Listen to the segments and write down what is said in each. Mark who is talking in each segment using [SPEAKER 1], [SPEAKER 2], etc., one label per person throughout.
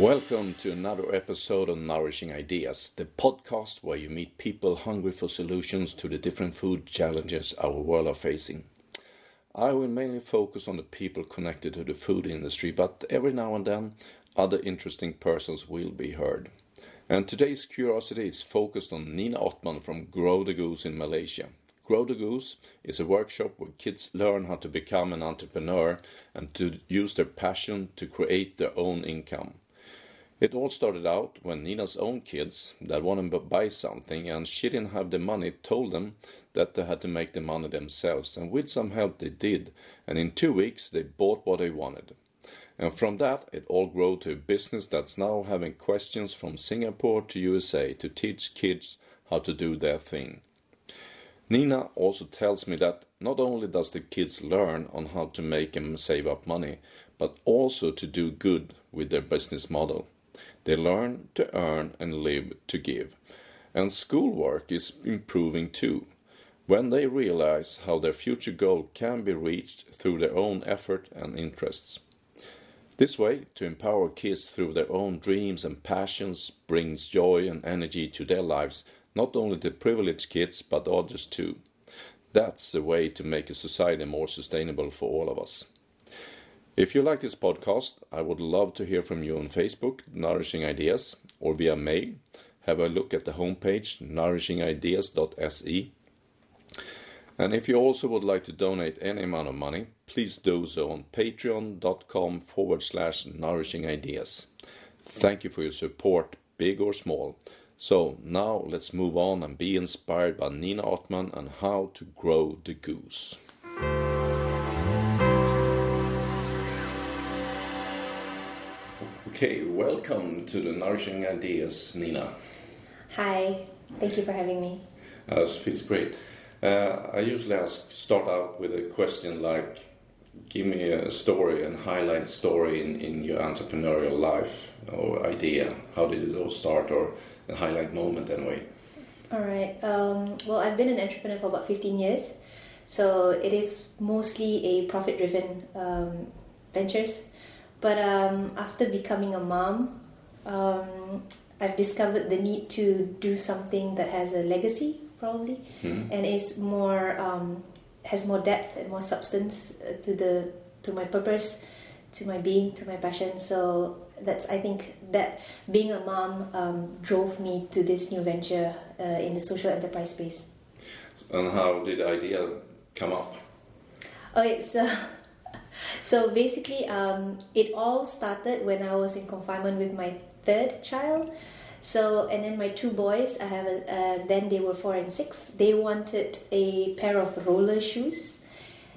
[SPEAKER 1] Welcome to another episode of Nourishing Ideas, the podcast where you meet people hungry for solutions to the different food challenges our world are facing. I will mainly focus on the people connected to the food industry, but every now and then other interesting persons will be heard. And today's curiosity is focused on Nina Ottman from Grow the Goose in Malaysia. Grow the Goose is a workshop where kids learn how to become an entrepreneur and to use their passion to create their own income. It all started out when Nina's own kids that wanted to buy something and she didn't have the money told them that they had to make the money themselves and with some help they did and in two weeks they bought what they wanted. And from that it all grew to a business that's now having questions from Singapore to USA to teach kids how to do their thing. Nina also tells me that not only does the kids learn on how to make and save up money, but also to do good with their business model. They learn to earn and live to give. And schoolwork is improving too, when they realize how their future goal can be reached through their own effort and interests. This way, to empower kids through their own dreams and passions brings joy and energy to their lives, not only the privileged kids, but others too. That's the way to make a society more sustainable for all of us. If you like this podcast, I would love to hear from you on Facebook, Nourishing Ideas, or via mail. Have a look at the homepage, nourishingideas.se. And if you also would like to donate any amount of money, please do so on patreon.com forward slash nourishing ideas. Thank you for your support, big or small. So now let's move on and be inspired by Nina Ottman and how to grow the goose. Okay, welcome to the Nourishing Ideas, Nina.
[SPEAKER 2] Hi, thank you for having me.
[SPEAKER 1] Uh, it feels great. Uh, I usually ask, start out with a question like, give me a story and highlight story in, in your entrepreneurial life or idea. How did it all start or a highlight moment anyway?
[SPEAKER 2] All right. Um, well, I've been an entrepreneur for about 15 years. So it is mostly a profit driven um, ventures. But um, after becoming a mom, um, I've discovered the need to do something that has a legacy, probably, mm-hmm. and is more um, has more depth and more substance uh, to the to my purpose, to my being, to my passion. So that's I think that being a mom um, drove me to this new venture uh, in the social enterprise space.
[SPEAKER 1] And how did the idea come up?
[SPEAKER 2] Oh, it's. So basically, um, it all started when I was in confinement with my third child. So and then my two boys, I have a, uh, then they were four and six. They wanted a pair of roller shoes.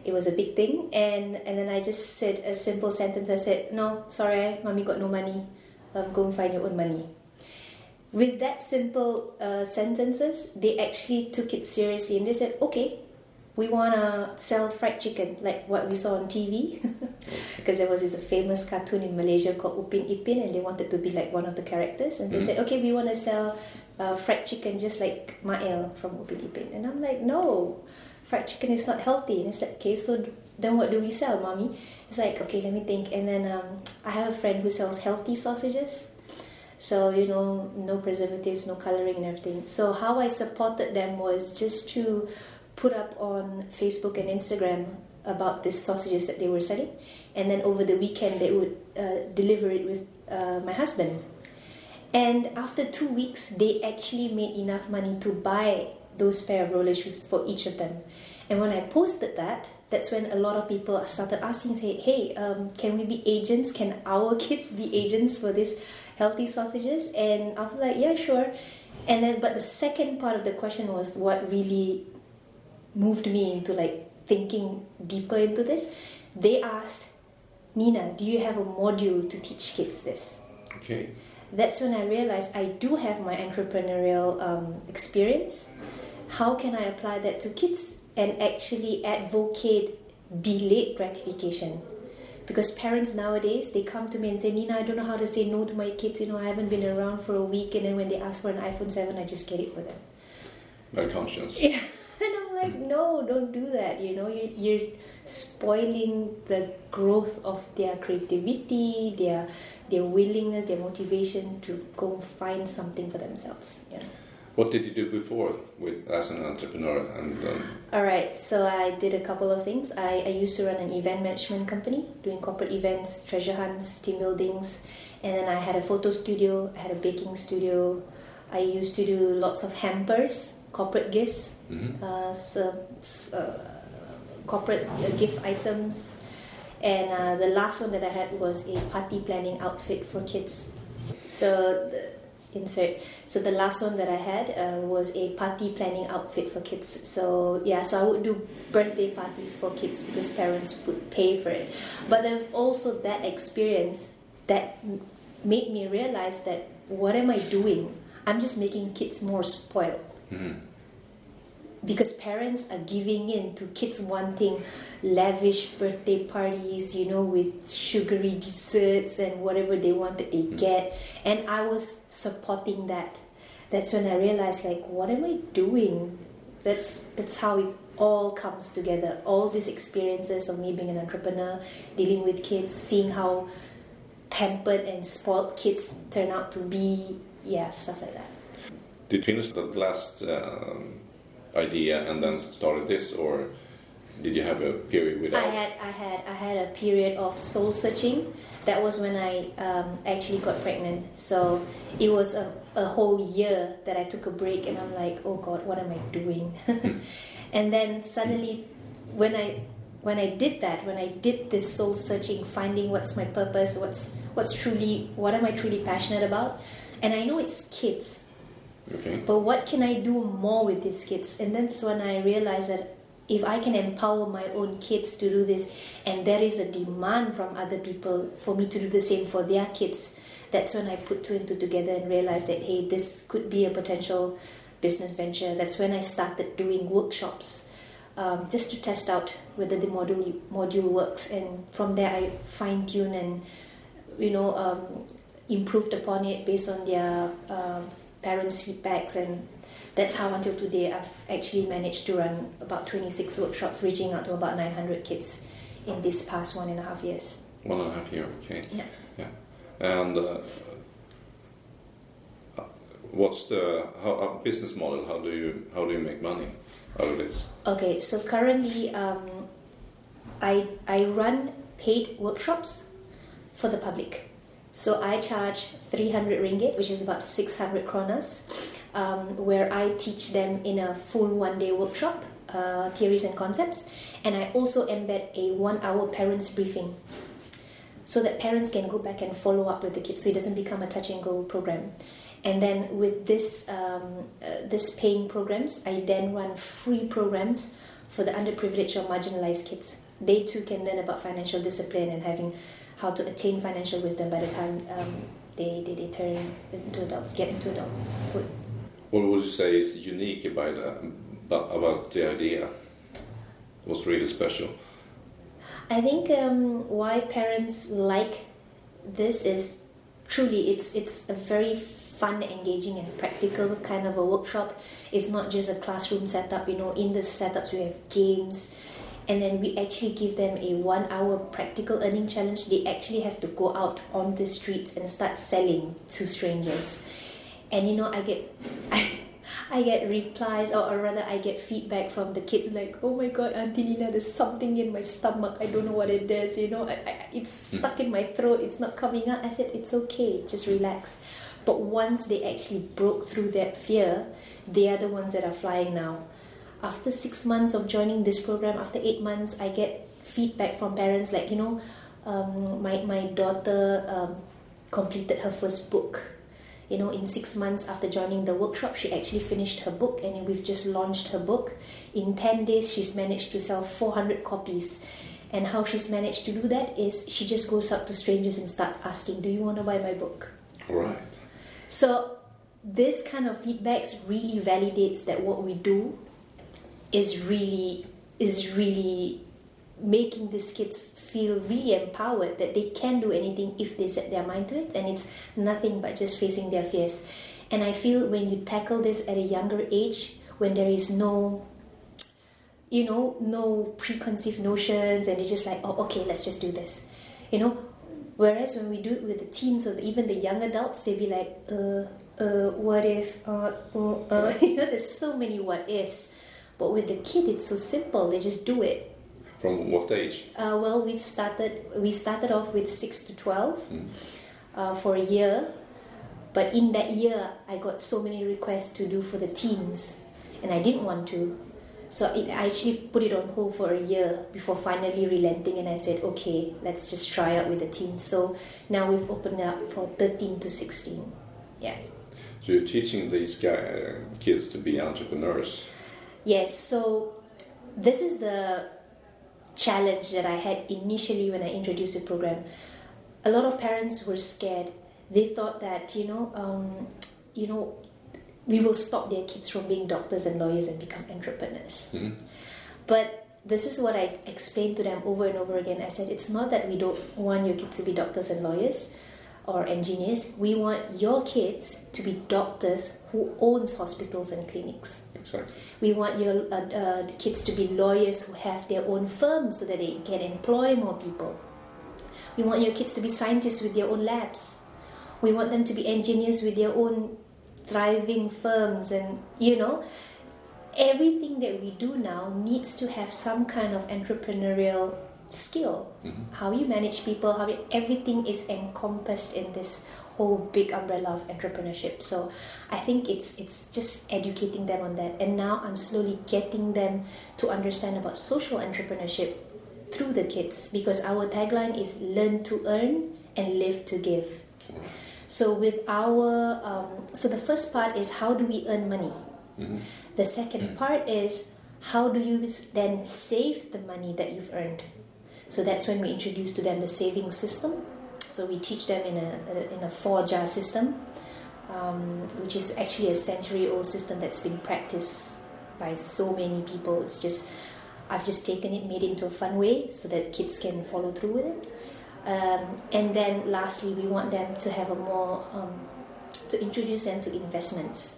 [SPEAKER 2] It was a big thing, and and then I just said a simple sentence. I said, "No, sorry, mommy got no money. Um, go and find your own money." With that simple uh, sentences, they actually took it seriously, and they said, "Okay, we want to sell fried chicken like what we saw on TV because there was this famous cartoon in Malaysia called Upin Ipin and they wanted to be like one of the characters. And they mm. said okay we want to sell uh, fried chicken just like Mail from Upin Ipin. And I'm like no fried chicken is not healthy. And it's like okay so then what do we sell mommy? It's like okay let me think. And then um, I have a friend who sells healthy sausages. So you know no preservatives no coloring and everything. So how I supported them was just to put up on Facebook and Instagram about these sausages that they were selling, and then over the weekend they would uh, deliver it with uh, my husband. And after two weeks, they actually made enough money to buy those pair of roller shoes for each of them. And when I posted that, that's when a lot of people started asking, say, "Hey, um, can we be agents? Can our kids be agents for these healthy sausages?" And I was like, "Yeah, sure." And then, but the second part of the question was what really moved me into like thinking deeper into this. They asked, Nina, do you have a module to teach kids this?
[SPEAKER 1] Okay.
[SPEAKER 2] That's when I realized I do have my entrepreneurial um, experience. How can I apply that to kids and actually advocate delayed gratification? Because parents nowadays they come to me and say, Nina, I don't know how to say no to my kids. You know, I haven't been around for a week, and then when they ask for an iPhone seven, I just get it for them.
[SPEAKER 1] By conscience.
[SPEAKER 2] Yeah like, no, don't do that. You know, you're, you're spoiling the growth of their creativity, their their willingness, their motivation to go find something for themselves. Yeah.
[SPEAKER 1] What did you do before with as an entrepreneur? And um...
[SPEAKER 2] all right, so I did a couple of things. I, I used to run an event management company, doing corporate events, treasure hunts, team buildings, and then I had a photo studio. I had a baking studio. I used to do lots of hampers, corporate gifts, mm-hmm. uh, so, uh, corporate uh, gift items, and uh, the last one that I had was a party planning outfit for kids. So. The, insert. So the last one that I had uh, was a party planning outfit for kids. So yeah, so I would do birthday parties for kids because parents would pay for it. But there was also that experience that made me realize that what am I doing? I'm just making kids more spoiled. Mm-hmm because parents are giving in to kids wanting lavish birthday parties, you know, with sugary desserts and whatever they want that they mm. get. And I was supporting that. That's when I realized, like, what am I doing? That's that's how it all comes together. All these experiences of me being an entrepreneur, dealing with kids, seeing how pampered and spoiled kids turn out to be, yeah, stuff like that.
[SPEAKER 1] Did you finish the last? Um idea and then started this, or did you have a period without?
[SPEAKER 2] I had, I had, I had a period of soul searching. That was when I um, actually got pregnant. So it was a, a whole year that I took a break, and I'm like, oh God, what am I doing? and then suddenly, when I when I did that, when I did this soul searching, finding what's my purpose, what's what's truly, what am I truly passionate about, and I know it's kids
[SPEAKER 1] Okay.
[SPEAKER 2] But what can I do more with these kids? And that's when I realized that if I can empower my own kids to do this, and there is a demand from other people for me to do the same for their kids, that's when I put two and two together and realized that hey, this could be a potential business venture. That's when I started doing workshops. Um, just to test out whether the module module works, and from there I fine tune and you know um, improved upon it based on their uh, parents' feedbacks, and that's how until today I've actually managed to run about 26 workshops, reaching out to about 900 kids in this past one and a half years.
[SPEAKER 1] One and a half year, okay.
[SPEAKER 2] Yeah.
[SPEAKER 1] Yeah. And uh, what's the how, business model? How do you how do you make money out of this?
[SPEAKER 2] Okay, so currently um, I I run paid workshops for the public. So I charge 300 ringgit, which is about 600 kronas, um, where I teach them in a full one day workshop, uh, theories and concepts, and I also embed a one hour parents briefing so that parents can go back and follow up with the kids so it doesn't become a touch and go program. And then with this um, uh, this paying programs, I then run free programs for the underprivileged or marginalized kids. They too can learn about financial discipline and having how to attain financial wisdom by the time um, they, they, they turn into adults, get into adulthood.
[SPEAKER 1] What would you say is unique about, the, about the idea? What's really special?
[SPEAKER 2] I think um, why parents like this is truly it's it's a very fun, engaging, and practical kind of a workshop. It's not just a classroom setup. You know, in the setups we have games and then we actually give them a one hour practical earning challenge they actually have to go out on the streets and start selling to strangers. And you know i get I, I get replies or, or rather I get feedback from the kids like oh my god auntie Nina there's something in my stomach. I don't know what it is you know I, I, it's hmm. stuck in my throat. It's not coming out. I said it's okay. Just relax. But once they actually broke through that fear they are the ones that are flying now after six months of joining this program, after eight months, I get feedback from parents like, you know, um, my, my daughter um, completed her first book. You know, in six months after joining the workshop, she actually finished her book, and we've just launched her book. In 10 days, she's managed to sell 400 copies. And how she's managed to do that is she just goes up to strangers and starts asking, Do you want to buy my book?
[SPEAKER 1] Right.
[SPEAKER 2] So, this kind of feedbacks really validates that what we do is really is really making these kids feel really empowered that they can do anything if they set their mind to it and it's nothing but just facing their fears and i feel when you tackle this at a younger age when there is no you know, no preconceived notions, and they're just like, oh, okay, let's just do this, you know. Whereas when we do it with the teens or even the young adults, they'd be like, uh, uh, what if, uh, uh, uh. you know, there's so many what ifs. But with the kid, it's so simple. They just do it.
[SPEAKER 1] From what age?
[SPEAKER 2] Uh, well, we've started. We started off with six to twelve uh, for a year, but in that year, I got so many requests to do for the teens, and I didn't want to. So it, I actually put it on hold for a year before finally relenting, and I said, okay, let's just try out with the teens. So now we've opened up for thirteen to sixteen. Yeah.
[SPEAKER 1] So you're teaching these guy, uh, kids to be entrepreneurs.
[SPEAKER 2] Yes, so this is the challenge that I had initially when I introduced the program. A lot of parents were scared. They thought that you know, um, you know, we will stop their kids from being doctors and lawyers and become entrepreneurs. But this is what I explained to them over and over again. I said it's not that we don't want your kids to be doctors and lawyers or engineers. We want your kids to be doctors who owns hospitals and clinics.
[SPEAKER 1] Exactly.
[SPEAKER 2] We want your uh, uh, kids to be lawyers who have their own firms so that they can employ more people. We want your kids to be scientists with their own labs. We want them to be engineers with their own thriving firms, and you know, everything that we do now needs to have some kind of entrepreneurial skill. Mm-hmm. How you manage people, how you, everything is encompassed in this whole big umbrella of entrepreneurship. So I think it's it's just educating them on that. And now I'm slowly getting them to understand about social entrepreneurship through the kids because our tagline is learn to earn and live to give. Mm-hmm. So with our um, so the first part is how do we earn money. Mm-hmm. The second part is how do you then save the money that you've earned. So that's when we introduce to them the saving system. So we teach them in a, in a four jar system, um, which is actually a century old system that's been practiced by so many people. It's just I've just taken it, made it into a fun way so that kids can follow through with it. Um, and then lastly, we want them to have a more um, to introduce them to investments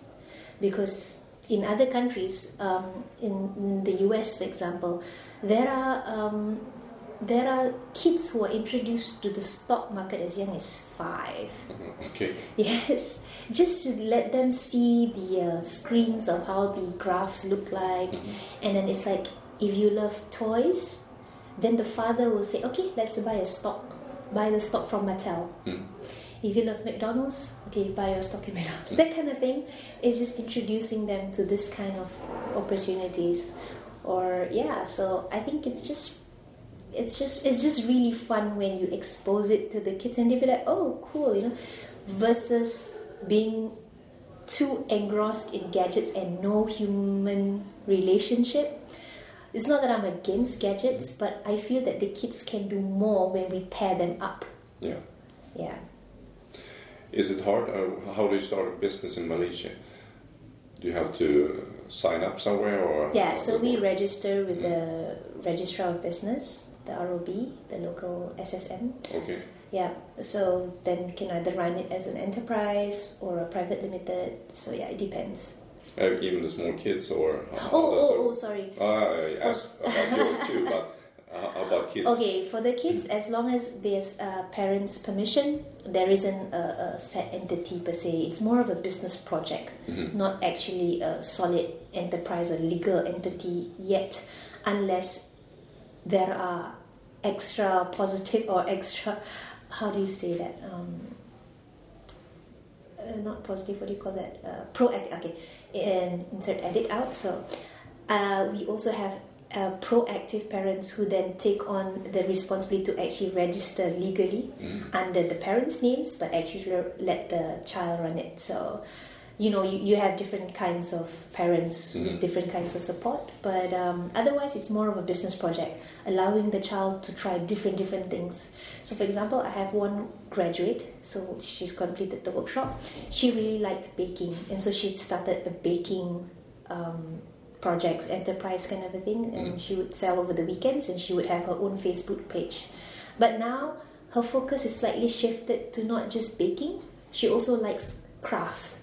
[SPEAKER 2] because in other countries, um, in, in the US, for example, there are um, there are kids who are introduced to the stock market as young as five. Mm-hmm.
[SPEAKER 1] Okay.
[SPEAKER 2] Yes, just to let them see the uh, screens of how the graphs look like, mm-hmm. and then it's like if you love toys, then the father will say, "Okay, let's buy a stock, buy the stock from Mattel." Mm. If you love McDonald's, okay, buy your stock in McDonald's. Mm. That kind of thing is just introducing them to this kind of opportunities, or yeah. So I think it's just it's just it's just really fun when you expose it to the kids and they be like, oh, cool, you know, versus being too engrossed in gadgets and no human relationship. It's not that I'm against gadgets, but I feel that the kids can do more when we pair them up.
[SPEAKER 1] Yeah.
[SPEAKER 2] Yeah.
[SPEAKER 1] Is it hard? Uh, how do you start a business in Malaysia? Do you have to sign up somewhere or?
[SPEAKER 2] Yeah, so we register with the Registrar of Business, the ROB, the local SSM.
[SPEAKER 1] Okay.
[SPEAKER 2] Yeah, so then can either run it as an enterprise or a private limited. So yeah, it depends.
[SPEAKER 1] Uh, even the small kids or?
[SPEAKER 2] Oh, oh, oh, sorry.
[SPEAKER 1] I asked about yours too, but how about kids?
[SPEAKER 2] Okay, for the kids, as long as there's uh, parents' permission, there isn't a, a set entity per se. It's more of a business project, not actually a solid enterprise or legal entity yet, unless there are extra positive or extra, how do you say that? Um, uh, not positive, what do you call that? Uh, proactive, okay. And insert edit out. So uh, we also have uh, proactive parents who then take on the responsibility to actually register legally under the parents' names, but actually le- let the child run it. So, you know, you, you have different kinds of parents with different kinds of support, but um, otherwise, it's more of a business project, allowing the child to try different different things. So, for example, I have one graduate, so she's completed the workshop. She really liked baking, and so she started a baking. Um, projects, enterprise kind of a thing, and she would sell over the weekends and she would have her own Facebook page. But now her focus is slightly shifted to not just baking, she also likes crafts.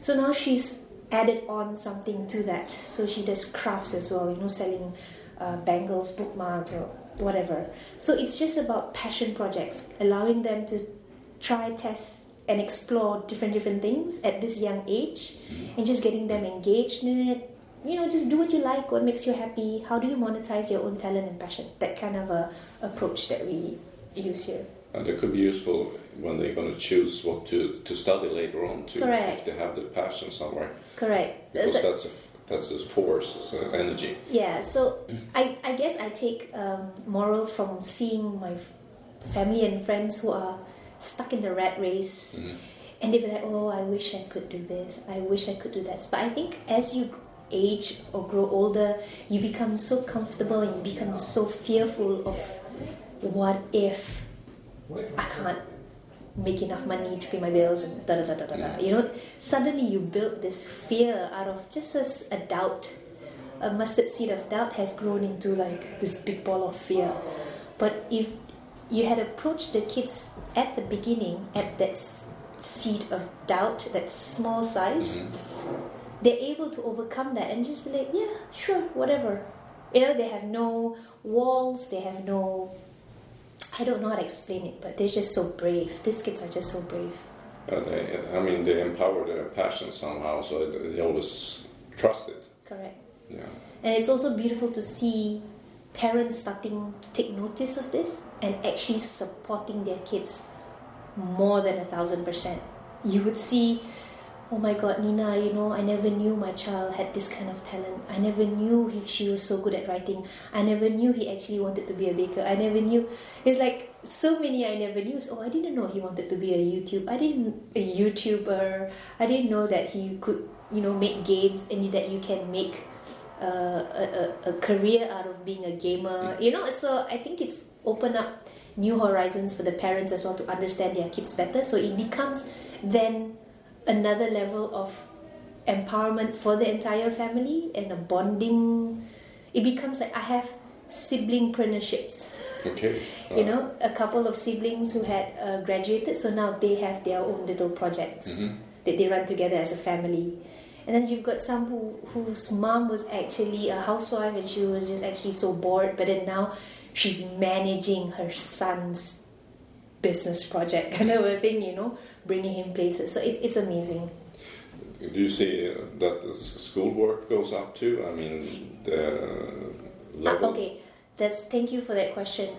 [SPEAKER 2] So now she's added on something to that. So she does crafts as well, you know, selling uh, bangles, bookmarks, or whatever. So it's just about passion projects, allowing them to try, test, and explore different different things at this young age, and just getting them engaged in it. You know, just do what you like, what makes you happy. How do you monetize your own talent and passion? That kind of a approach that we use here.
[SPEAKER 1] And it could be useful when they're going to choose what to, to study later on too,
[SPEAKER 2] Correct.
[SPEAKER 1] if they have the passion somewhere.
[SPEAKER 2] Correct.
[SPEAKER 1] Because
[SPEAKER 2] So-
[SPEAKER 1] that's a that's a force, it's an energy.
[SPEAKER 2] Yeah, so I, I guess I take um, moral from seeing my family and friends who are stuck in the rat race and they be like, oh, I wish I could do this, I wish I could do that. But I think as you age or grow older, you become so comfortable and you become so fearful of what if I can't make enough money to pay my bills and da da da da da da. You know, suddenly you build this fear out of just as a doubt. A mustard seed of doubt has grown into like this big ball of fear. But if you had approached the kids at the beginning at that seed of doubt, that small size, mm-hmm. they're able to overcome that and just be like, yeah, sure, whatever. You know, they have no walls, they have no I don't know how to explain it, but they're just so brave. These kids are just so brave.
[SPEAKER 1] Uh, they, I mean, they empower their passion somehow, so they they always trust it.
[SPEAKER 2] Correct.
[SPEAKER 1] Yeah.
[SPEAKER 2] And it's also beautiful to see parents starting to take notice of this and actually supporting their kids more than a thousand percent. You would see, oh my god, Nina, you know, I never knew my child had this kind of talent. I never knew he, she was so good at writing. I never knew he actually wanted to be a baker. I never knew. It's like so many I never knew. So, oh, I didn't know he wanted to be a YouTube. I didn't a YouTuber. I didn't know that he could, you know, make games and that you can make uh, a, a, a career out of being a gamer. You know, so I think it's opened up new horizons for the parents as well to understand their kids better. So it becomes then another level of empowerment for the entire family and a bonding. It becomes like I have sibling partnerships.
[SPEAKER 1] Okay.
[SPEAKER 2] You know, a couple of siblings who had uh, graduated, so now they have their own little projects that they run together as a family. And then you've got some who, whose mom was actually a housewife and she was just actually so bored, but then now she's managing her son's business project kind of a thing, you know, bringing him places. So it, it's amazing.
[SPEAKER 1] Do you see uh, that the schoolwork goes up too? I mean, the
[SPEAKER 2] Ah,
[SPEAKER 1] level.
[SPEAKER 2] okay, that's thank you for that question.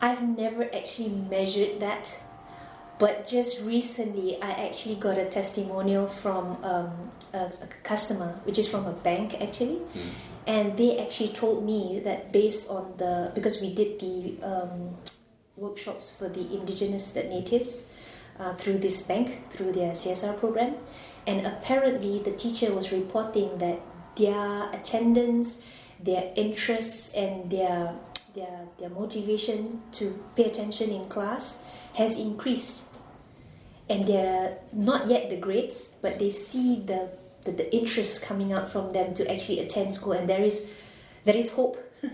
[SPEAKER 2] I've never actually measured that, but just recently I actually got a testimonial from um, a, a customer, which is from a bank actually, and they actually told me that based on the because we did the um, workshops for the indigenous natives uh, through this bank through their CSR program, and apparently the teacher was reporting that their attendance, their interests, and their their their motivation to pay attention in class has increased, and they're not yet the grades, but they see the the, the interest coming out from them to actually attend school, and there is there is hope.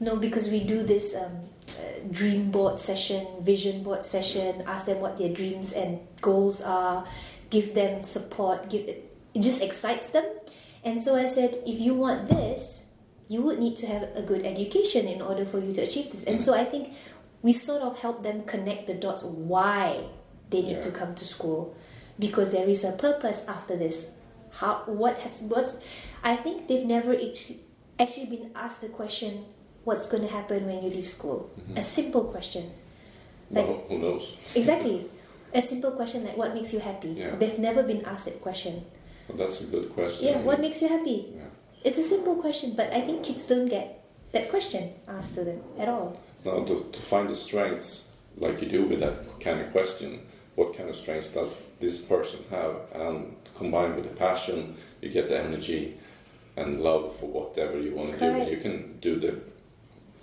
[SPEAKER 2] No, because we do this um, Uh, dream board session, vision board session, ask them what their dreams and goals are, give them support, give it, it just excites them. And so I said, if you want this, you would need to have a good education in order for you to achieve this. And so I think we sort of help them connect the dots why they need
[SPEAKER 1] Yeah.
[SPEAKER 2] to come to school because there is a purpose after this. How what has what's I think they've never actually been asked the question what's going to happen when you leave school mm-hmm. a simple question like
[SPEAKER 1] who knows?
[SPEAKER 2] exactly a simple question like what makes you happy
[SPEAKER 1] Yeah.
[SPEAKER 2] they've never been asked that question
[SPEAKER 1] Well, that's a good question.
[SPEAKER 2] yeah what makes you happy
[SPEAKER 1] Yeah.
[SPEAKER 2] it's a simple question but i think kids don't get that question asked to them at all
[SPEAKER 1] Now, to, to find the strengths, like you do with that kind of question, what kind of strengths does this person have? And combined with the passion, you get the energy and love for whatever you want to do.
[SPEAKER 2] Correct.
[SPEAKER 1] You can do the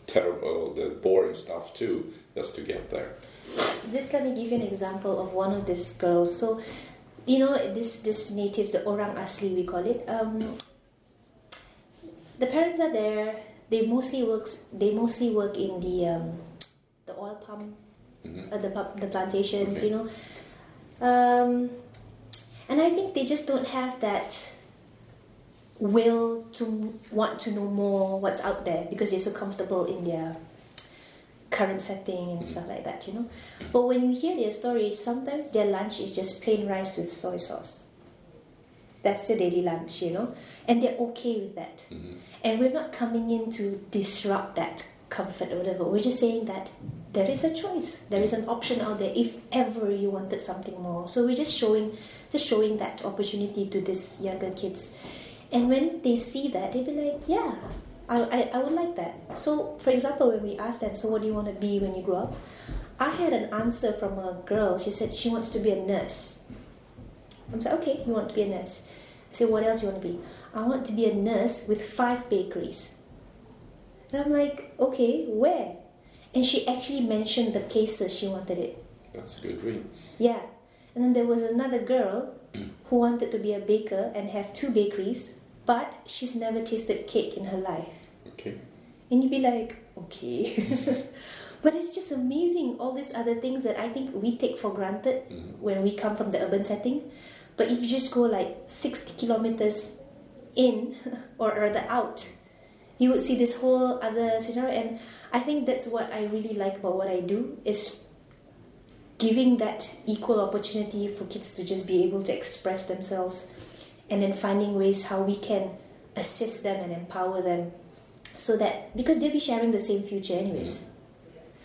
[SPEAKER 1] terrible, the boring stuff too, just to get there.
[SPEAKER 2] just let me give you an example of one of these girls so you know this this natives the orang asli we call it um, the parents are there they mostly works they mostly work in the um, the oil palm uh, the the plantations
[SPEAKER 1] Okay.
[SPEAKER 2] you know um, and I think they just don't have that will to want to know more what's out there because they're so comfortable in their current setting and stuff like that, you know. But when you hear their stories, sometimes their lunch is just plain rice with soy sauce. That's their daily lunch, you know, and they're okay with that.
[SPEAKER 1] Mhm.
[SPEAKER 2] And we're not coming in to disrupt that comfort or whatever. We're just saying that there is a choice, there is an option out there if ever you wanted something more. So we're just showing, just showing that opportunity to these younger kids. And when they see that, they'll be like, yeah, I, I, I would like that. So, for example, when we asked them, so what do you want to be when you grow up? I had an answer from a girl. She said she wants to be a nurse. I'm like, okay, you want to be a nurse. I said, what else you want to be? I want to be a nurse with five bakeries. And I'm like, okay, where? And she actually mentioned the places she wanted it.
[SPEAKER 1] That's a good dream.
[SPEAKER 2] Yeah. And then there was another girl who wanted to be a baker and have two bakeries, but she's never tasted cake in her life.
[SPEAKER 1] Okay.
[SPEAKER 2] And you'd be like, okay. but it's just amazing, all these other things that I think we take for granted
[SPEAKER 1] Mhm.
[SPEAKER 2] when we come from the urban setting. But if you just go like 60 kilometers in or rather out, you would see this whole other scenario. And I think that's what I really like about what I do is giving that equal opportunity for kids to just be able to express themselves and then finding ways how we can assist them and empower them so that because they'll be sharing the same future anyways. Mm-hmm.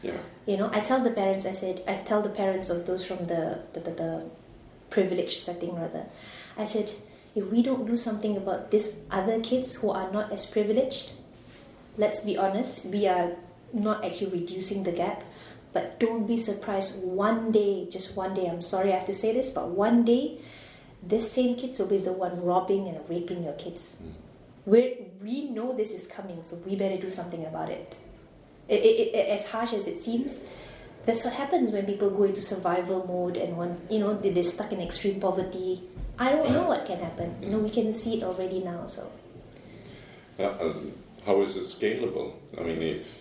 [SPEAKER 1] Yeah.
[SPEAKER 2] you know i tell the parents i said i tell the parents of those from the the, the, the privileged setting rather. I said if we don't do something about these other kids who are not as privileged let's be honest we are not actually reducing the gap. But don't be surprised one day just one day i'm sorry i have to say this but one day this same kids will be the one robbing and raping your kids we we know this is coming so we better do something about it it, it, it, as harsh as it seems, that's what happens when people go into survival mode and when you know they- they're stuck in extreme poverty. I don't know what can happen. You know, we can see it already now. So
[SPEAKER 1] Uh, how is it scalable? I mean, if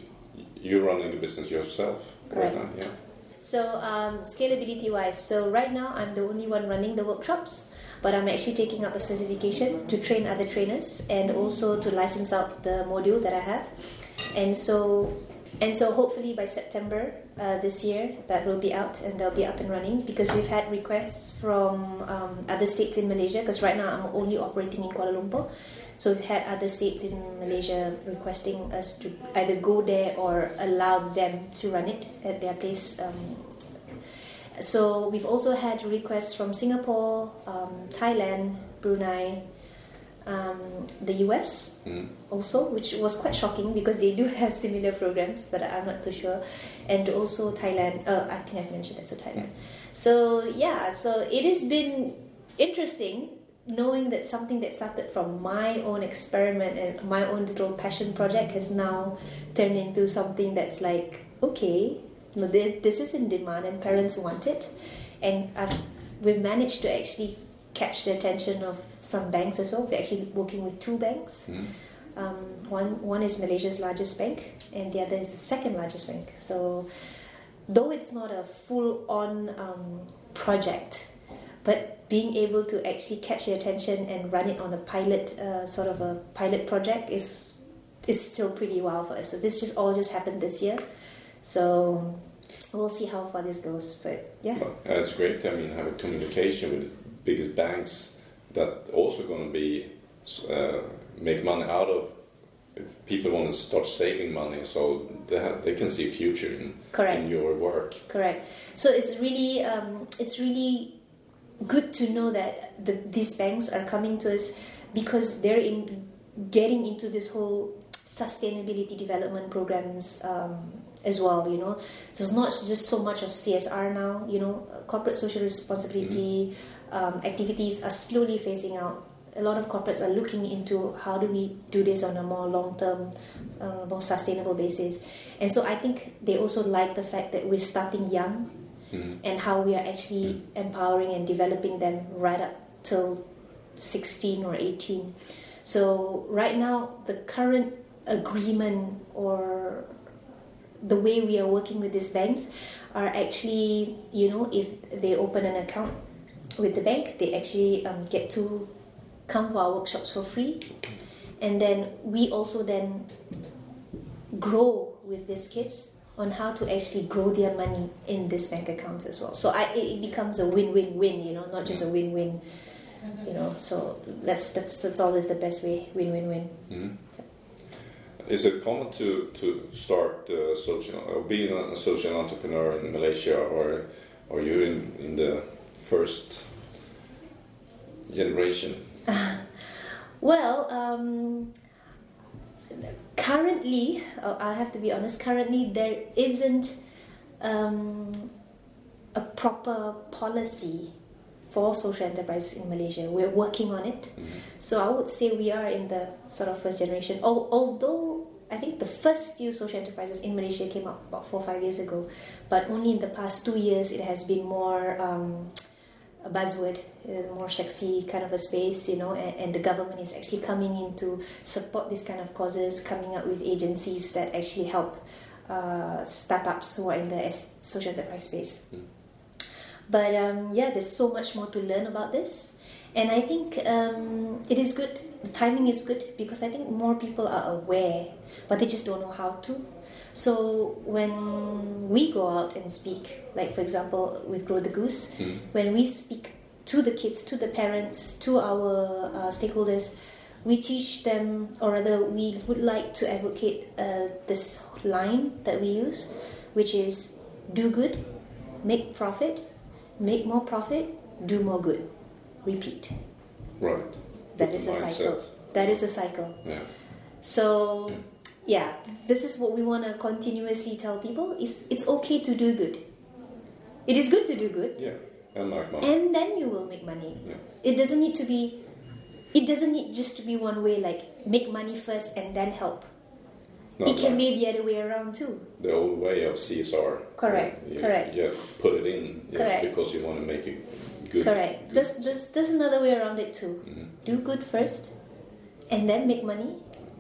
[SPEAKER 1] you're running the business yourself right
[SPEAKER 2] Correct.
[SPEAKER 1] now, yeah.
[SPEAKER 2] So um, scalability wise, so right now I'm the only one running the workshops, but I'm actually taking up a certification to train other trainers and also to license out the module that I have. And so, and so hopefully by September uh, this year that will be out and they'll be up and running because we've had requests from um, other states in Malaysia because right now I'm only operating in Kuala Lumpur. So we've had other states in Malaysia requesting us to either go there or allow them to run it at their place. Um, so we've also had requests from Singapore, um, Thailand, Brunei, um, the US
[SPEAKER 1] Mm.
[SPEAKER 2] also, which was quite shocking because they do have similar programs, but I'm not too sure. And also Thailand. Uh, I think I've mentioned also Thailand. So yeah, so it has been interesting knowing that something that started from my own experiment and my own little passion project has now turned into something that's like okay, this is in demand and parents want it, and I've, we've managed to actually catch the attention of some banks as well. We're actually working with two banks.
[SPEAKER 1] Mm.
[SPEAKER 2] Um, one one is Malaysia's largest bank, and the other is the second largest bank. So, though it's not a full on um, project, but being able to actually catch the attention and run it on a pilot uh, sort of a pilot project is is still pretty wild for us. So this just all just happened this year. So we'll see how far this goes. But yeah.
[SPEAKER 1] Well, that's great. I mean, have a communication with biggest banks that also going to be uh, make money out of. If people want to start saving money, so they have, they can see a future in
[SPEAKER 2] Correct.
[SPEAKER 1] in your work.
[SPEAKER 2] Correct. So it's really um, it's really good to know that the, these banks are coming to us because they're in getting into this whole sustainability development programs um, as well. You know, so it's not just so much of CSR now. You know, corporate social responsibility um, activities are slowly phasing out. A lot of corporates are looking into how do we do this on a more long term, uh, more sustainable basis. And so I think they also like the fact that we're starting young
[SPEAKER 1] Mm.
[SPEAKER 2] and how we are actually empowering and developing them right up till 16 or 18. So, right now, the current agreement or the way we are working with these banks are actually, you know, if they open an account with the bank, they actually um, get to come for our workshops for free, and then we also then grow with these kids on how to actually grow their money in this bank account as well. So I, it becomes a win-win-win, you know, not just a win-win, you know. So that's that's that's always the best way, win-win-win.
[SPEAKER 1] Mm. Is it common to to start uh, social or being a social entrepreneur in Malaysia, or are you in in the first generation?
[SPEAKER 2] well. Um, currently, uh, I have to be honest, currently there isn't um, a proper policy for social enterprises in Malaysia. We're working on it. Mm-hmm. So I would say we are in the sort of first generation. although I think the first few social enterprises in Malaysia came up about four or five years ago, but only in the past two years it has been more. Um, a buzzword, a more sexy kind of a space, you know, and, and, the government is actually coming in to support this kind of causes, coming up with agencies that actually help uh, startups who are in the social enterprise space. Mm. But um, yeah, there's so much more to learn about this, and I think um, it is good. The timing is good because I think more people are aware, but they just don't know how to. So when we go out and speak, like for example with Grow the Goose, mm-hmm. when we speak to the kids, to the parents, to our uh, stakeholders, we teach them, or rather, we would like to advocate uh, this line that we use, which is do good, make profit, make more profit, do more good. Repeat.
[SPEAKER 1] Right.
[SPEAKER 2] That is a cycle. That is a cycle.
[SPEAKER 1] Yeah.
[SPEAKER 2] So yeah, this is what we want to continuously tell people: is it's okay to do good. It is good to do good.
[SPEAKER 1] Yeah, and make money.
[SPEAKER 2] And then you will make money.
[SPEAKER 1] Yeah.
[SPEAKER 2] It doesn't need to be. It doesn't need just to be one way. Like make money first and then help. Not it can like be the other way around too.
[SPEAKER 1] The old way of CSR.
[SPEAKER 2] Correct.
[SPEAKER 1] You,
[SPEAKER 2] correct.
[SPEAKER 1] You put it in
[SPEAKER 2] correct.
[SPEAKER 1] because you want to make it good.
[SPEAKER 2] Correct.
[SPEAKER 1] Good.
[SPEAKER 2] There's, there's, there's another way around it too.
[SPEAKER 1] Mm-hmm.
[SPEAKER 2] Do good first, and then make money,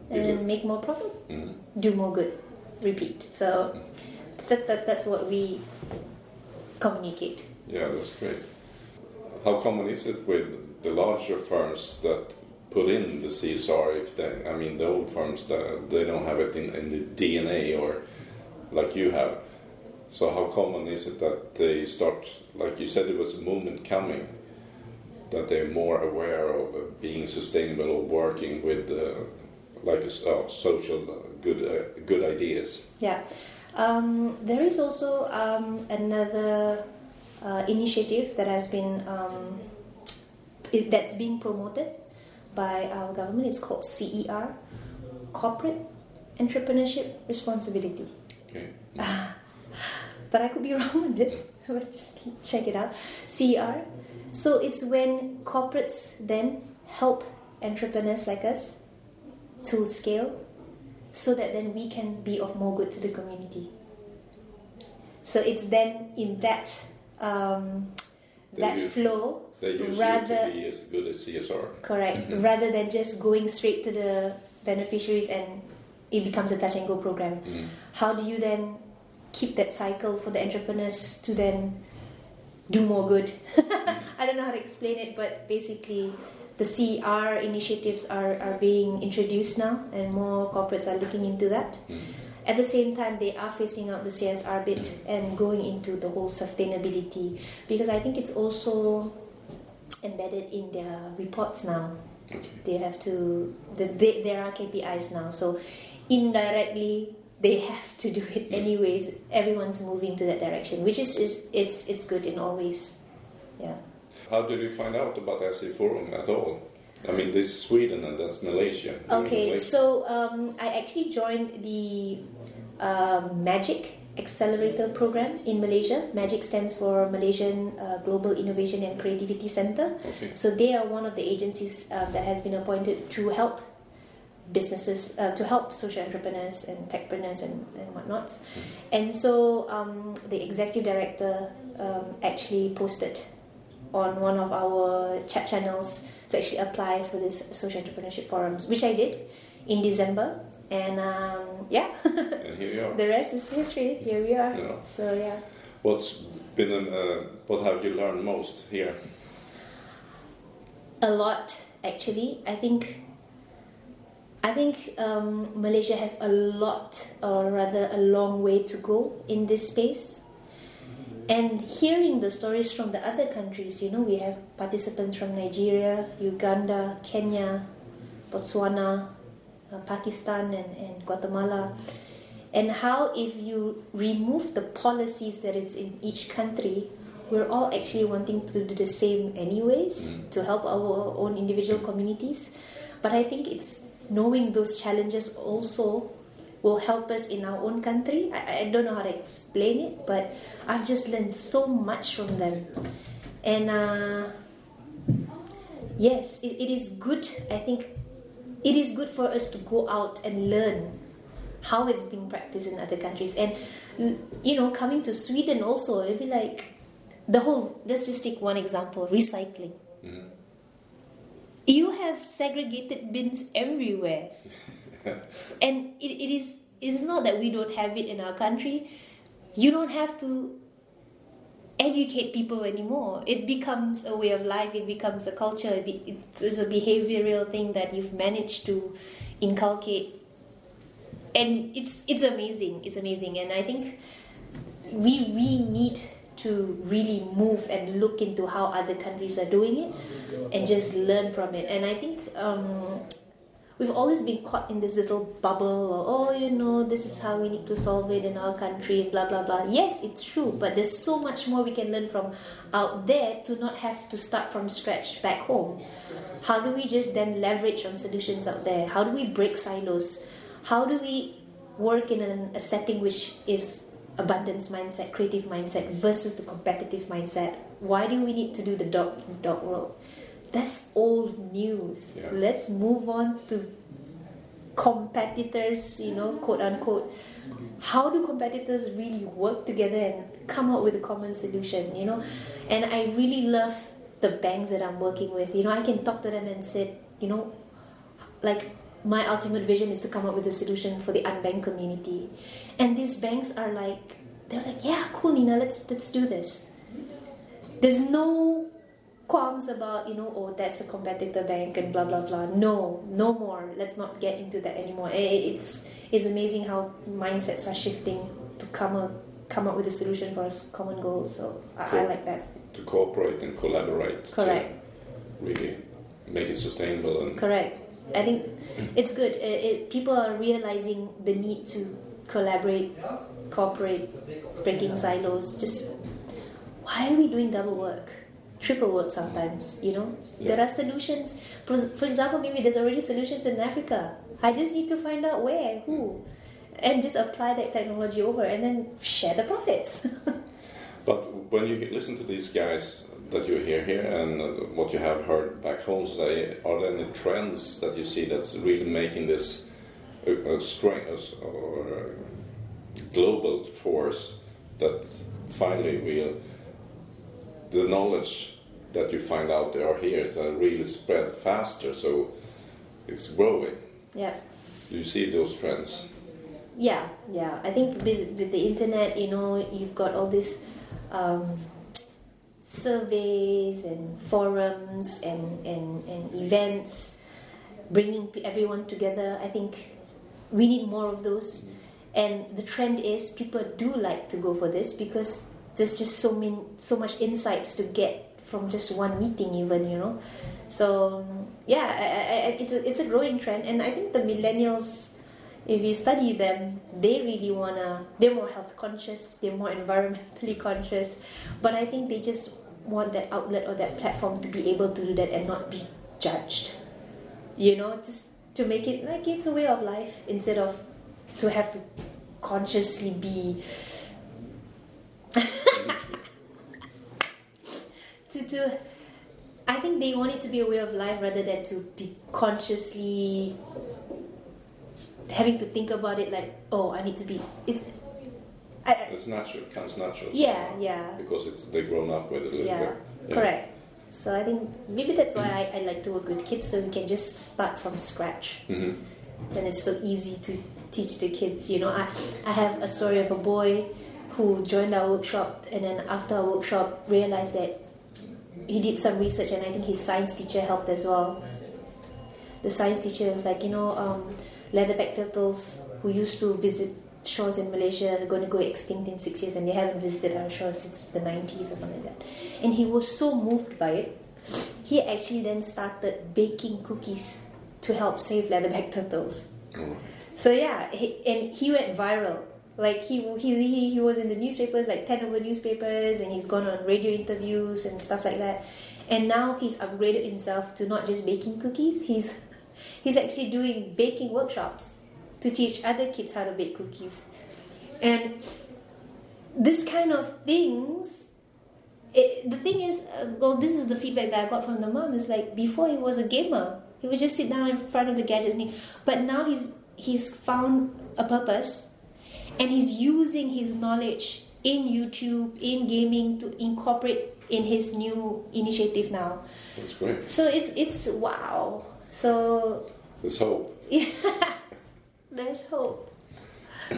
[SPEAKER 2] and then make more profit,
[SPEAKER 1] mm-hmm.
[SPEAKER 2] do more good, repeat. So that, that that's what we communicate.
[SPEAKER 1] Yeah, that's great. How common is it with the larger firms that put in the CSR? If they, I mean, the old firms that they don't have it in, in the DNA or like you have. So how common is it that they start, like you said, it was a movement coming that they're more aware of being sustainable or working with uh, like uh, social uh, good uh, good ideas.
[SPEAKER 2] Yeah, um, there is also um, another uh, initiative that has been um, is, that's being promoted by our government. It's called CER, Corporate Entrepreneurship Responsibility.
[SPEAKER 1] Okay.
[SPEAKER 2] but I could be wrong on this. But just check it out. CER. So it's when corporates then help entrepreneurs like us to scale so that then we can be of more good to the community. So it's then in that um, that
[SPEAKER 1] use,
[SPEAKER 2] flow
[SPEAKER 1] rather be as good as CSR.
[SPEAKER 2] Correct. rather than just going straight to the beneficiaries and it becomes a touch and go program.
[SPEAKER 1] Mm.
[SPEAKER 2] How do you then keep that cycle for the entrepreneurs to then do more good? I don't know how to explain it, but basically the CR initiatives are, are being introduced now, and more corporates are looking into that.
[SPEAKER 1] Mm-hmm.
[SPEAKER 2] At the same time, they are facing up the CSR bit and going into the whole sustainability because I think it's also embedded in their reports now. They have to, the, they, there are KPIs now, so indirectly they have to do it anyways. Everyone's moving to that direction, which is, is it's it's good in all ways. Yeah.
[SPEAKER 1] How did you find out about SE Forum at all? I mean, this is Sweden and that's Malaysia.
[SPEAKER 2] Okay,
[SPEAKER 1] Malaysia.
[SPEAKER 2] so um, I actually joined the uh, MAGIC Accelerator program in Malaysia. MAGIC stands for Malaysian uh, Global Innovation and Creativity Center.
[SPEAKER 1] Okay.
[SPEAKER 2] So they are one of the agencies um, that has been appointed to help businesses, uh, to help social entrepreneurs and techpreneurs and, and whatnot. Mm-hmm. And so um, the executive director um, actually posted on one of our chat channels to actually apply for this social entrepreneurship forums, which I did in December. And um, yeah,
[SPEAKER 1] and here you are.
[SPEAKER 2] the rest is history. Here we are.
[SPEAKER 1] Yeah.
[SPEAKER 2] So yeah.
[SPEAKER 1] What's been uh, what have you learned most here?
[SPEAKER 2] a lot actually. I think I think um, Malaysia has a lot, or rather, a long way to go in this space. And hearing the stories from the other countries, you know, we have participants from Nigeria, Uganda, Kenya, Botswana, uh, Pakistan, and, and Guatemala. And how, if you remove the policies that is in each country, we're all actually wanting to do the same, anyways,
[SPEAKER 1] Mm.
[SPEAKER 2] to help our own individual communities. But I think it's knowing those challenges also will help us in our own country. I, I don't know how to explain it, but I've just learned so much from them. And uh, yes, it, it is good. I think it is good for us to go out and learn how it's being practiced in other countries. And, you know, coming to Sweden also, it'd be like the whole, let's just take one example recycling.
[SPEAKER 1] Mhm.
[SPEAKER 2] You have segregated bins everywhere. And it, it is it is not that we don't have it in our country. You don't have to educate people anymore. It becomes a way of life. It becomes a culture. It's a behavioral thing that you've managed to inculcate. And it's it's amazing. It's amazing. And i think we we need to really move and look into how other countries are doing it and just learn from it. And i think um, we've always been caught in this little bubble oh you know this is how we need to solve it in our country blah blah blah. Yes it's true but there's so much more we can learn from out there to not have to start from scratch back home. How do we just then leverage on solutions out there? How do we break silos? How do we work in an, a setting which is abundance mindset creative mindset versus the competitive mindset why do we need to do the dog dog world that's old news.
[SPEAKER 1] Yeah.
[SPEAKER 2] Let's move on to competitors, you know, quote unquote. How do competitors really work together and come up with a common solution, you know? And I really love the banks that I'm working with. You know, I can talk to them and say, you know, like my ultimate vision is to come up with a solution for the unbanked community. And these banks are like, they're like, yeah, cool, Nina, let's let's do this. There's no qualms about you know oh that's a competitor bank and blah blah blah. No no more. Let's not get into that anymore. It's it's amazing how mindsets are shifting to come up come up with a solution for a common goal. So I, I like that.
[SPEAKER 1] to cooperate and collaborate
[SPEAKER 2] correct.
[SPEAKER 1] to really make it sustainable and
[SPEAKER 2] correct I think it's good. It, it, people are realizing the need to collaborate cooperate breaking silos. Just why are we doing double work? Triple work sometimes you know?
[SPEAKER 1] Yeah.
[SPEAKER 2] there are solutions. For, for example maybe there's already solutions in africa. I just need to find out where who and just apply that technology over and then share the profits.
[SPEAKER 1] But when you listen to these guys that you hear here and what you have heard back home are there any trends that you see that's really making this a, a strength or a global force that finally will the knowledge that you find out there here is uh, really spread faster, so it's growing.
[SPEAKER 2] yeah
[SPEAKER 1] Do you see those trends?
[SPEAKER 2] Yeah, yeah. I think with, with the internet, you know, you've got all this. um, surveys and forums and, and, and events bringing everyone together. I think we need more of those. And the trend is people do like to go for this because there's just so many, so much insights to get from just one meeting, even you know. So yeah, I, I, it's a, it's a growing trend, and I think the millennials if you study them, they really wanna. They're more health conscious. They're more environmentally conscious, but I think they just want that outlet or that platform to be able to do that and not be judged. You know, just to make it like it's a way of life instead of to have to consciously be. to to, I think they want it to be a way of life rather than to be consciously having to think about it like oh I need to be it's I,
[SPEAKER 1] It's natural, it comes natural.
[SPEAKER 2] yeah yeah
[SPEAKER 1] Because it's they've grown up with it a little
[SPEAKER 2] yeah
[SPEAKER 1] bit. Yeah.
[SPEAKER 2] correct so I think maybe that's why I, I like to work with kids so we can just start from scratch
[SPEAKER 1] hmm
[SPEAKER 2] and it's so easy to teach the kids you know I, I have a story of a boy who joined our workshop and then after our workshop realized that he did some research, and I think his science teacher helped as well. The science teacher was like, you know, um, leatherback turtles who used to visit shores in Malaysia are going to go extinct in six years, and they haven't visited our shores since the 90s or something like that. And he was so moved by it, he actually then started baking cookies to help save leatherback turtles.
[SPEAKER 1] Oh.
[SPEAKER 2] So yeah, he, and he went viral. Like he, he he he was in the newspapers, like ten over newspapers, and he's gone on radio interviews and stuff like that. And now he's upgraded himself to not just baking cookies. He's he's actually doing baking workshops to teach other kids how to bake cookies. And this kind of things it, the thing is, uh, well, this is the feedback that I got from the mom. Is like before he was a gamer, he would just sit down in front of the gadgets, he, but now he's he's found a purpose, and he's using his knowledge in YouTube, in gaming, to incorporate in his new initiative now.
[SPEAKER 1] That's great.
[SPEAKER 2] So it's it's wow. So
[SPEAKER 1] There's hope.
[SPEAKER 2] yeah, there's hope.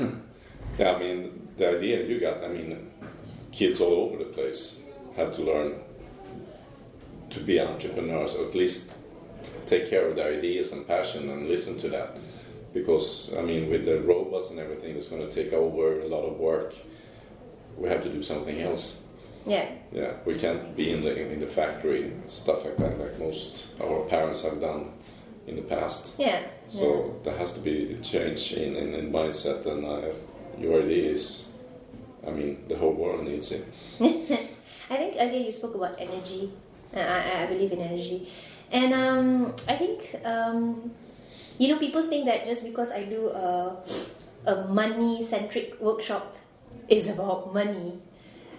[SPEAKER 1] Yeah, I mean, the idea you got, I mean, kids all over the place have to learn to be entrepreneurs, or at least take care of their ideas and passion and listen to that. Because, I mean, with the robots and everything that's going to take over a lot of work, we have to do something else.
[SPEAKER 2] Yeah,
[SPEAKER 1] Yeah, we can't be in the in the factory stuff like that, like most our parents have done in the past.
[SPEAKER 2] yeah.
[SPEAKER 1] So there has to be a change in, in, in mindset, and uh, your idea is, I mean, the whole world needs it.
[SPEAKER 2] I think earlier you spoke about energy. Uh, I, I believe in energy, and um, I think um, you know people think that just because I do a, a money centric workshop is about money.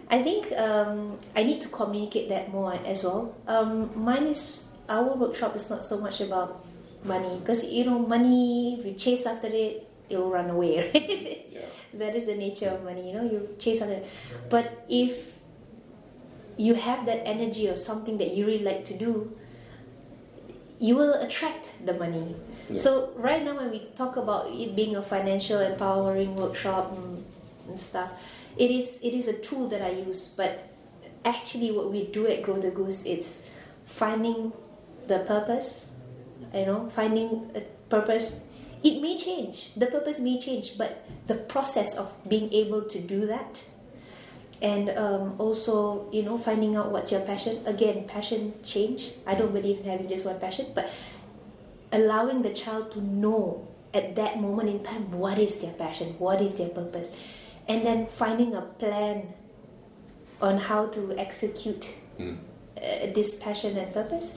[SPEAKER 2] I think um, I need to communicate that more as well. Um, mine is our workshop is not so much about money because you know money if you chase after it it'll run away right
[SPEAKER 1] Yeah.
[SPEAKER 2] that is the nature of money you know you chase after it but if you have that energy or something that you really like to do you will attract the money
[SPEAKER 1] Yeah.
[SPEAKER 2] so right now when we talk about it being a financial empowering workshop and, and stuff it is it is a tool that i use but actually what we do at grow the goose it's finding the purpose you know finding a purpose. It may change. The purpose may change but the process of being able to do that and um, also you know finding out what's your passion. Again passion change. I don't believe in having just one passion but allowing the child to know at that moment in time what is their passion what is their purpose and then finding a plan on how to execute
[SPEAKER 1] Mm.
[SPEAKER 2] uh, this passion and purpose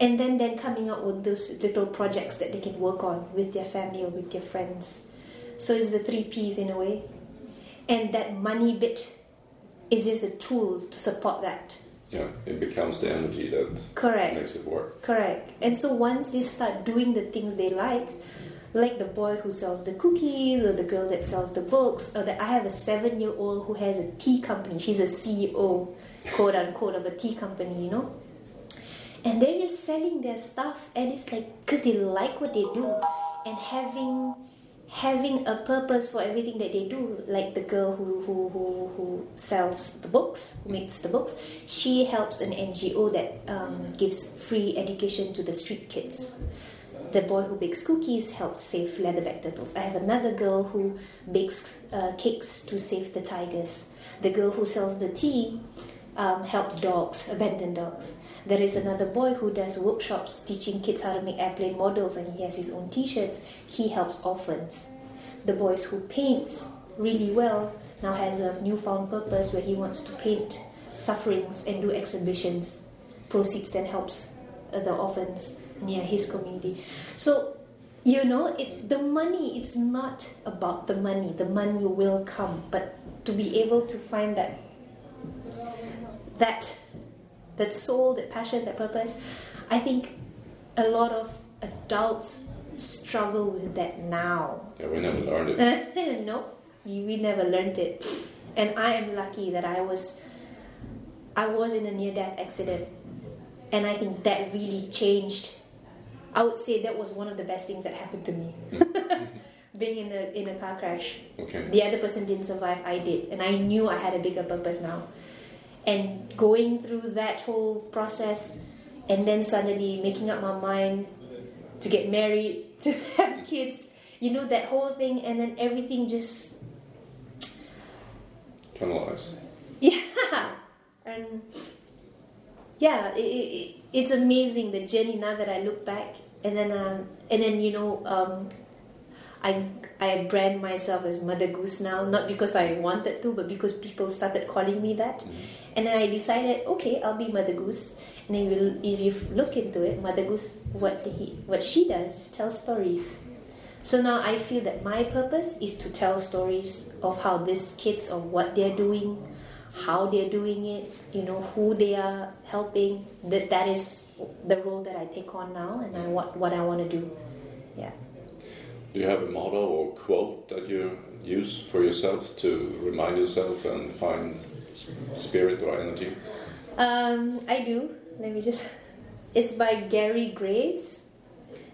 [SPEAKER 2] and then then coming up with those little projects that they can work on with their family or with their friends so it's the three p's in a way and that money bit is just a tool to support that
[SPEAKER 1] Yeah, it becomes the energy that
[SPEAKER 2] correct
[SPEAKER 1] makes it work.
[SPEAKER 2] Correct. And so once they start doing the things they like, like the boy who sells the cookies or the girl that sells the books, or that I have a seven year old who has a tea company. She's a CEO, quote unquote, of a tea company, you know? And they're just selling their stuff, and it's like because they like what they do, and having having a purpose for everything that they do like the girl who, who, who, who sells the books who makes the books she helps an ngo that um, gives free education to the street kids. The boy who bakes cookies helps save leatherback turtles. I have another girl who bakes uh, cakes to save the tigers. The girl who sells the tea um, helps dogs abandoned dogs there is another boy who does workshops teaching kids how to make airplane models and he has his own t-shirts. He helps orphans. The boys who paints really well now has a newfound purpose where he wants to paint sufferings and do exhibitions. Proceeds then helps the orphans near his community. So you know, it, the money it's not about the money. The money will come, but to be able to find that that that soul, that passion, that purpose. I think a lot of adults struggle with that now.
[SPEAKER 1] Yeah, we never learned it.
[SPEAKER 2] no, we never learned it, and I am lucky that I was I was in a near death accident, and I think that really changed. I would say that was one of the best things that happened to me. Being in a in a car crash,
[SPEAKER 1] Okay.
[SPEAKER 2] the other person didn't survive, I did, and I knew I had a bigger purpose now. And going through that whole process and then suddenly making up my mind to get married to have kids you know that whole thing and then everything just
[SPEAKER 1] Canalize.
[SPEAKER 2] yeah and yeah it, it, it's amazing the journey now that i look back and then uh, and then you know um, I, I brand myself as Mother Goose now, not because I wanted to, but because people started calling me that.
[SPEAKER 1] Mm-hmm.
[SPEAKER 2] And then I decided, okay, I'll be Mother Goose. And then will, if you look into it, Mother Goose, what he, what she does is tell stories. So now I feel that my purpose is to tell stories of how these kids, of what they're doing, how they're doing it, you know, who they are helping. That that is the role that I take on now, and I what what I want to do. Yeah.
[SPEAKER 1] Do you have a motto or quote that you use for yourself to remind yourself and find spirit or energy?
[SPEAKER 2] Um, I do. Let me just. It's by Gary Graves.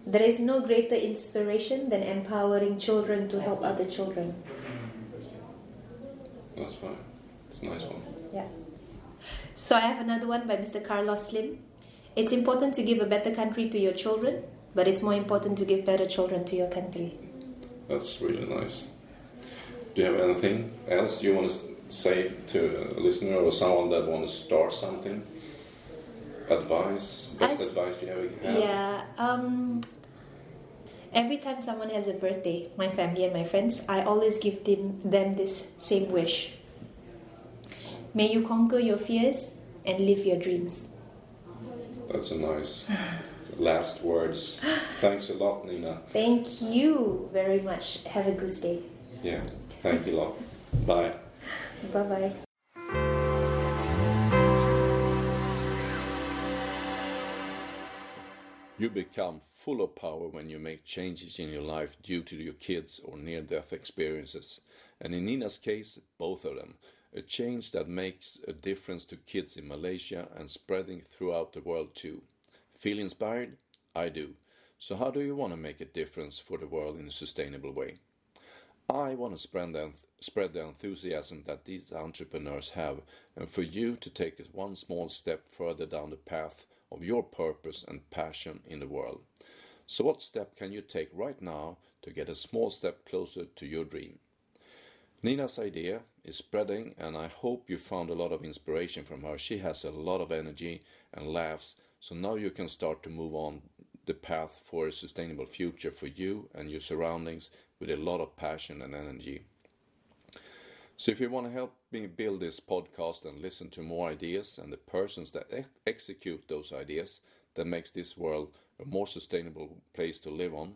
[SPEAKER 2] There is no greater inspiration than empowering children to help other children.
[SPEAKER 1] That's fine. It's a nice one.
[SPEAKER 2] Yeah. So I have another one by Mr. Carlos Slim. It's important to give a better country to your children, but it's more important to give better children to your country.
[SPEAKER 1] That's really nice. Do you have anything else you want to say to a listener or someone that wants to start something? Advice, best
[SPEAKER 2] As-
[SPEAKER 1] advice you have?
[SPEAKER 2] Yeah. Um, every time someone has a birthday, my family and my friends, I always give them, them this same wish. May you conquer your fears and live your dreams.
[SPEAKER 1] That's a nice last words. Thanks a lot, Nina.
[SPEAKER 2] Thank you very much. Have a good day.
[SPEAKER 1] Yeah, thank you a lot. Bye.
[SPEAKER 2] Bye bye.
[SPEAKER 1] You become full of power when you make changes in your life due to your kids or near death experiences. And in Nina's case, both of them. A change that makes a difference to kids in Malaysia and spreading throughout the world too. Feel inspired? I do. So, how do you want to make a difference for the world in a sustainable way? I want to spread the, spread the enthusiasm that these entrepreneurs have, and for you to take one small step further down the path of your purpose and passion in the world. So, what step can you take right now to get a small step closer to your dream? Nina's idea is spreading, and I hope you found a lot of inspiration from her. She has a lot of energy and laughs, so now you can start to move on the path for a sustainable future for you and your surroundings with a lot of passion and energy. So, if you want to help me build this podcast and listen to more ideas and the persons that ex- execute those ideas that makes this world a more sustainable place to live on,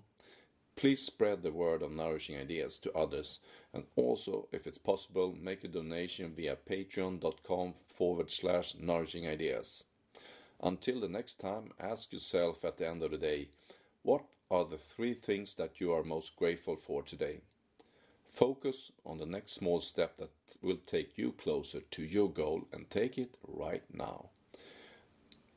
[SPEAKER 1] please spread the word of nourishing ideas to others and also if it's possible make a donation via patreon.com forward slash nourishing ideas until the next time ask yourself at the end of the day what are the three things that you are most grateful for today focus on the next small step that will take you closer to your goal and take it right now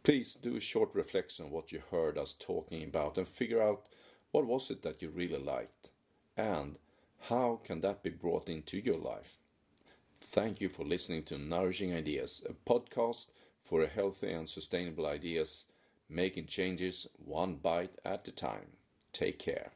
[SPEAKER 1] please do a short reflection on what you heard us talking about and figure out what was it that you really liked? And how can that be brought into your life? Thank you for listening to Nourishing Ideas, a podcast for a healthy and sustainable ideas, making changes one bite at a time. Take care.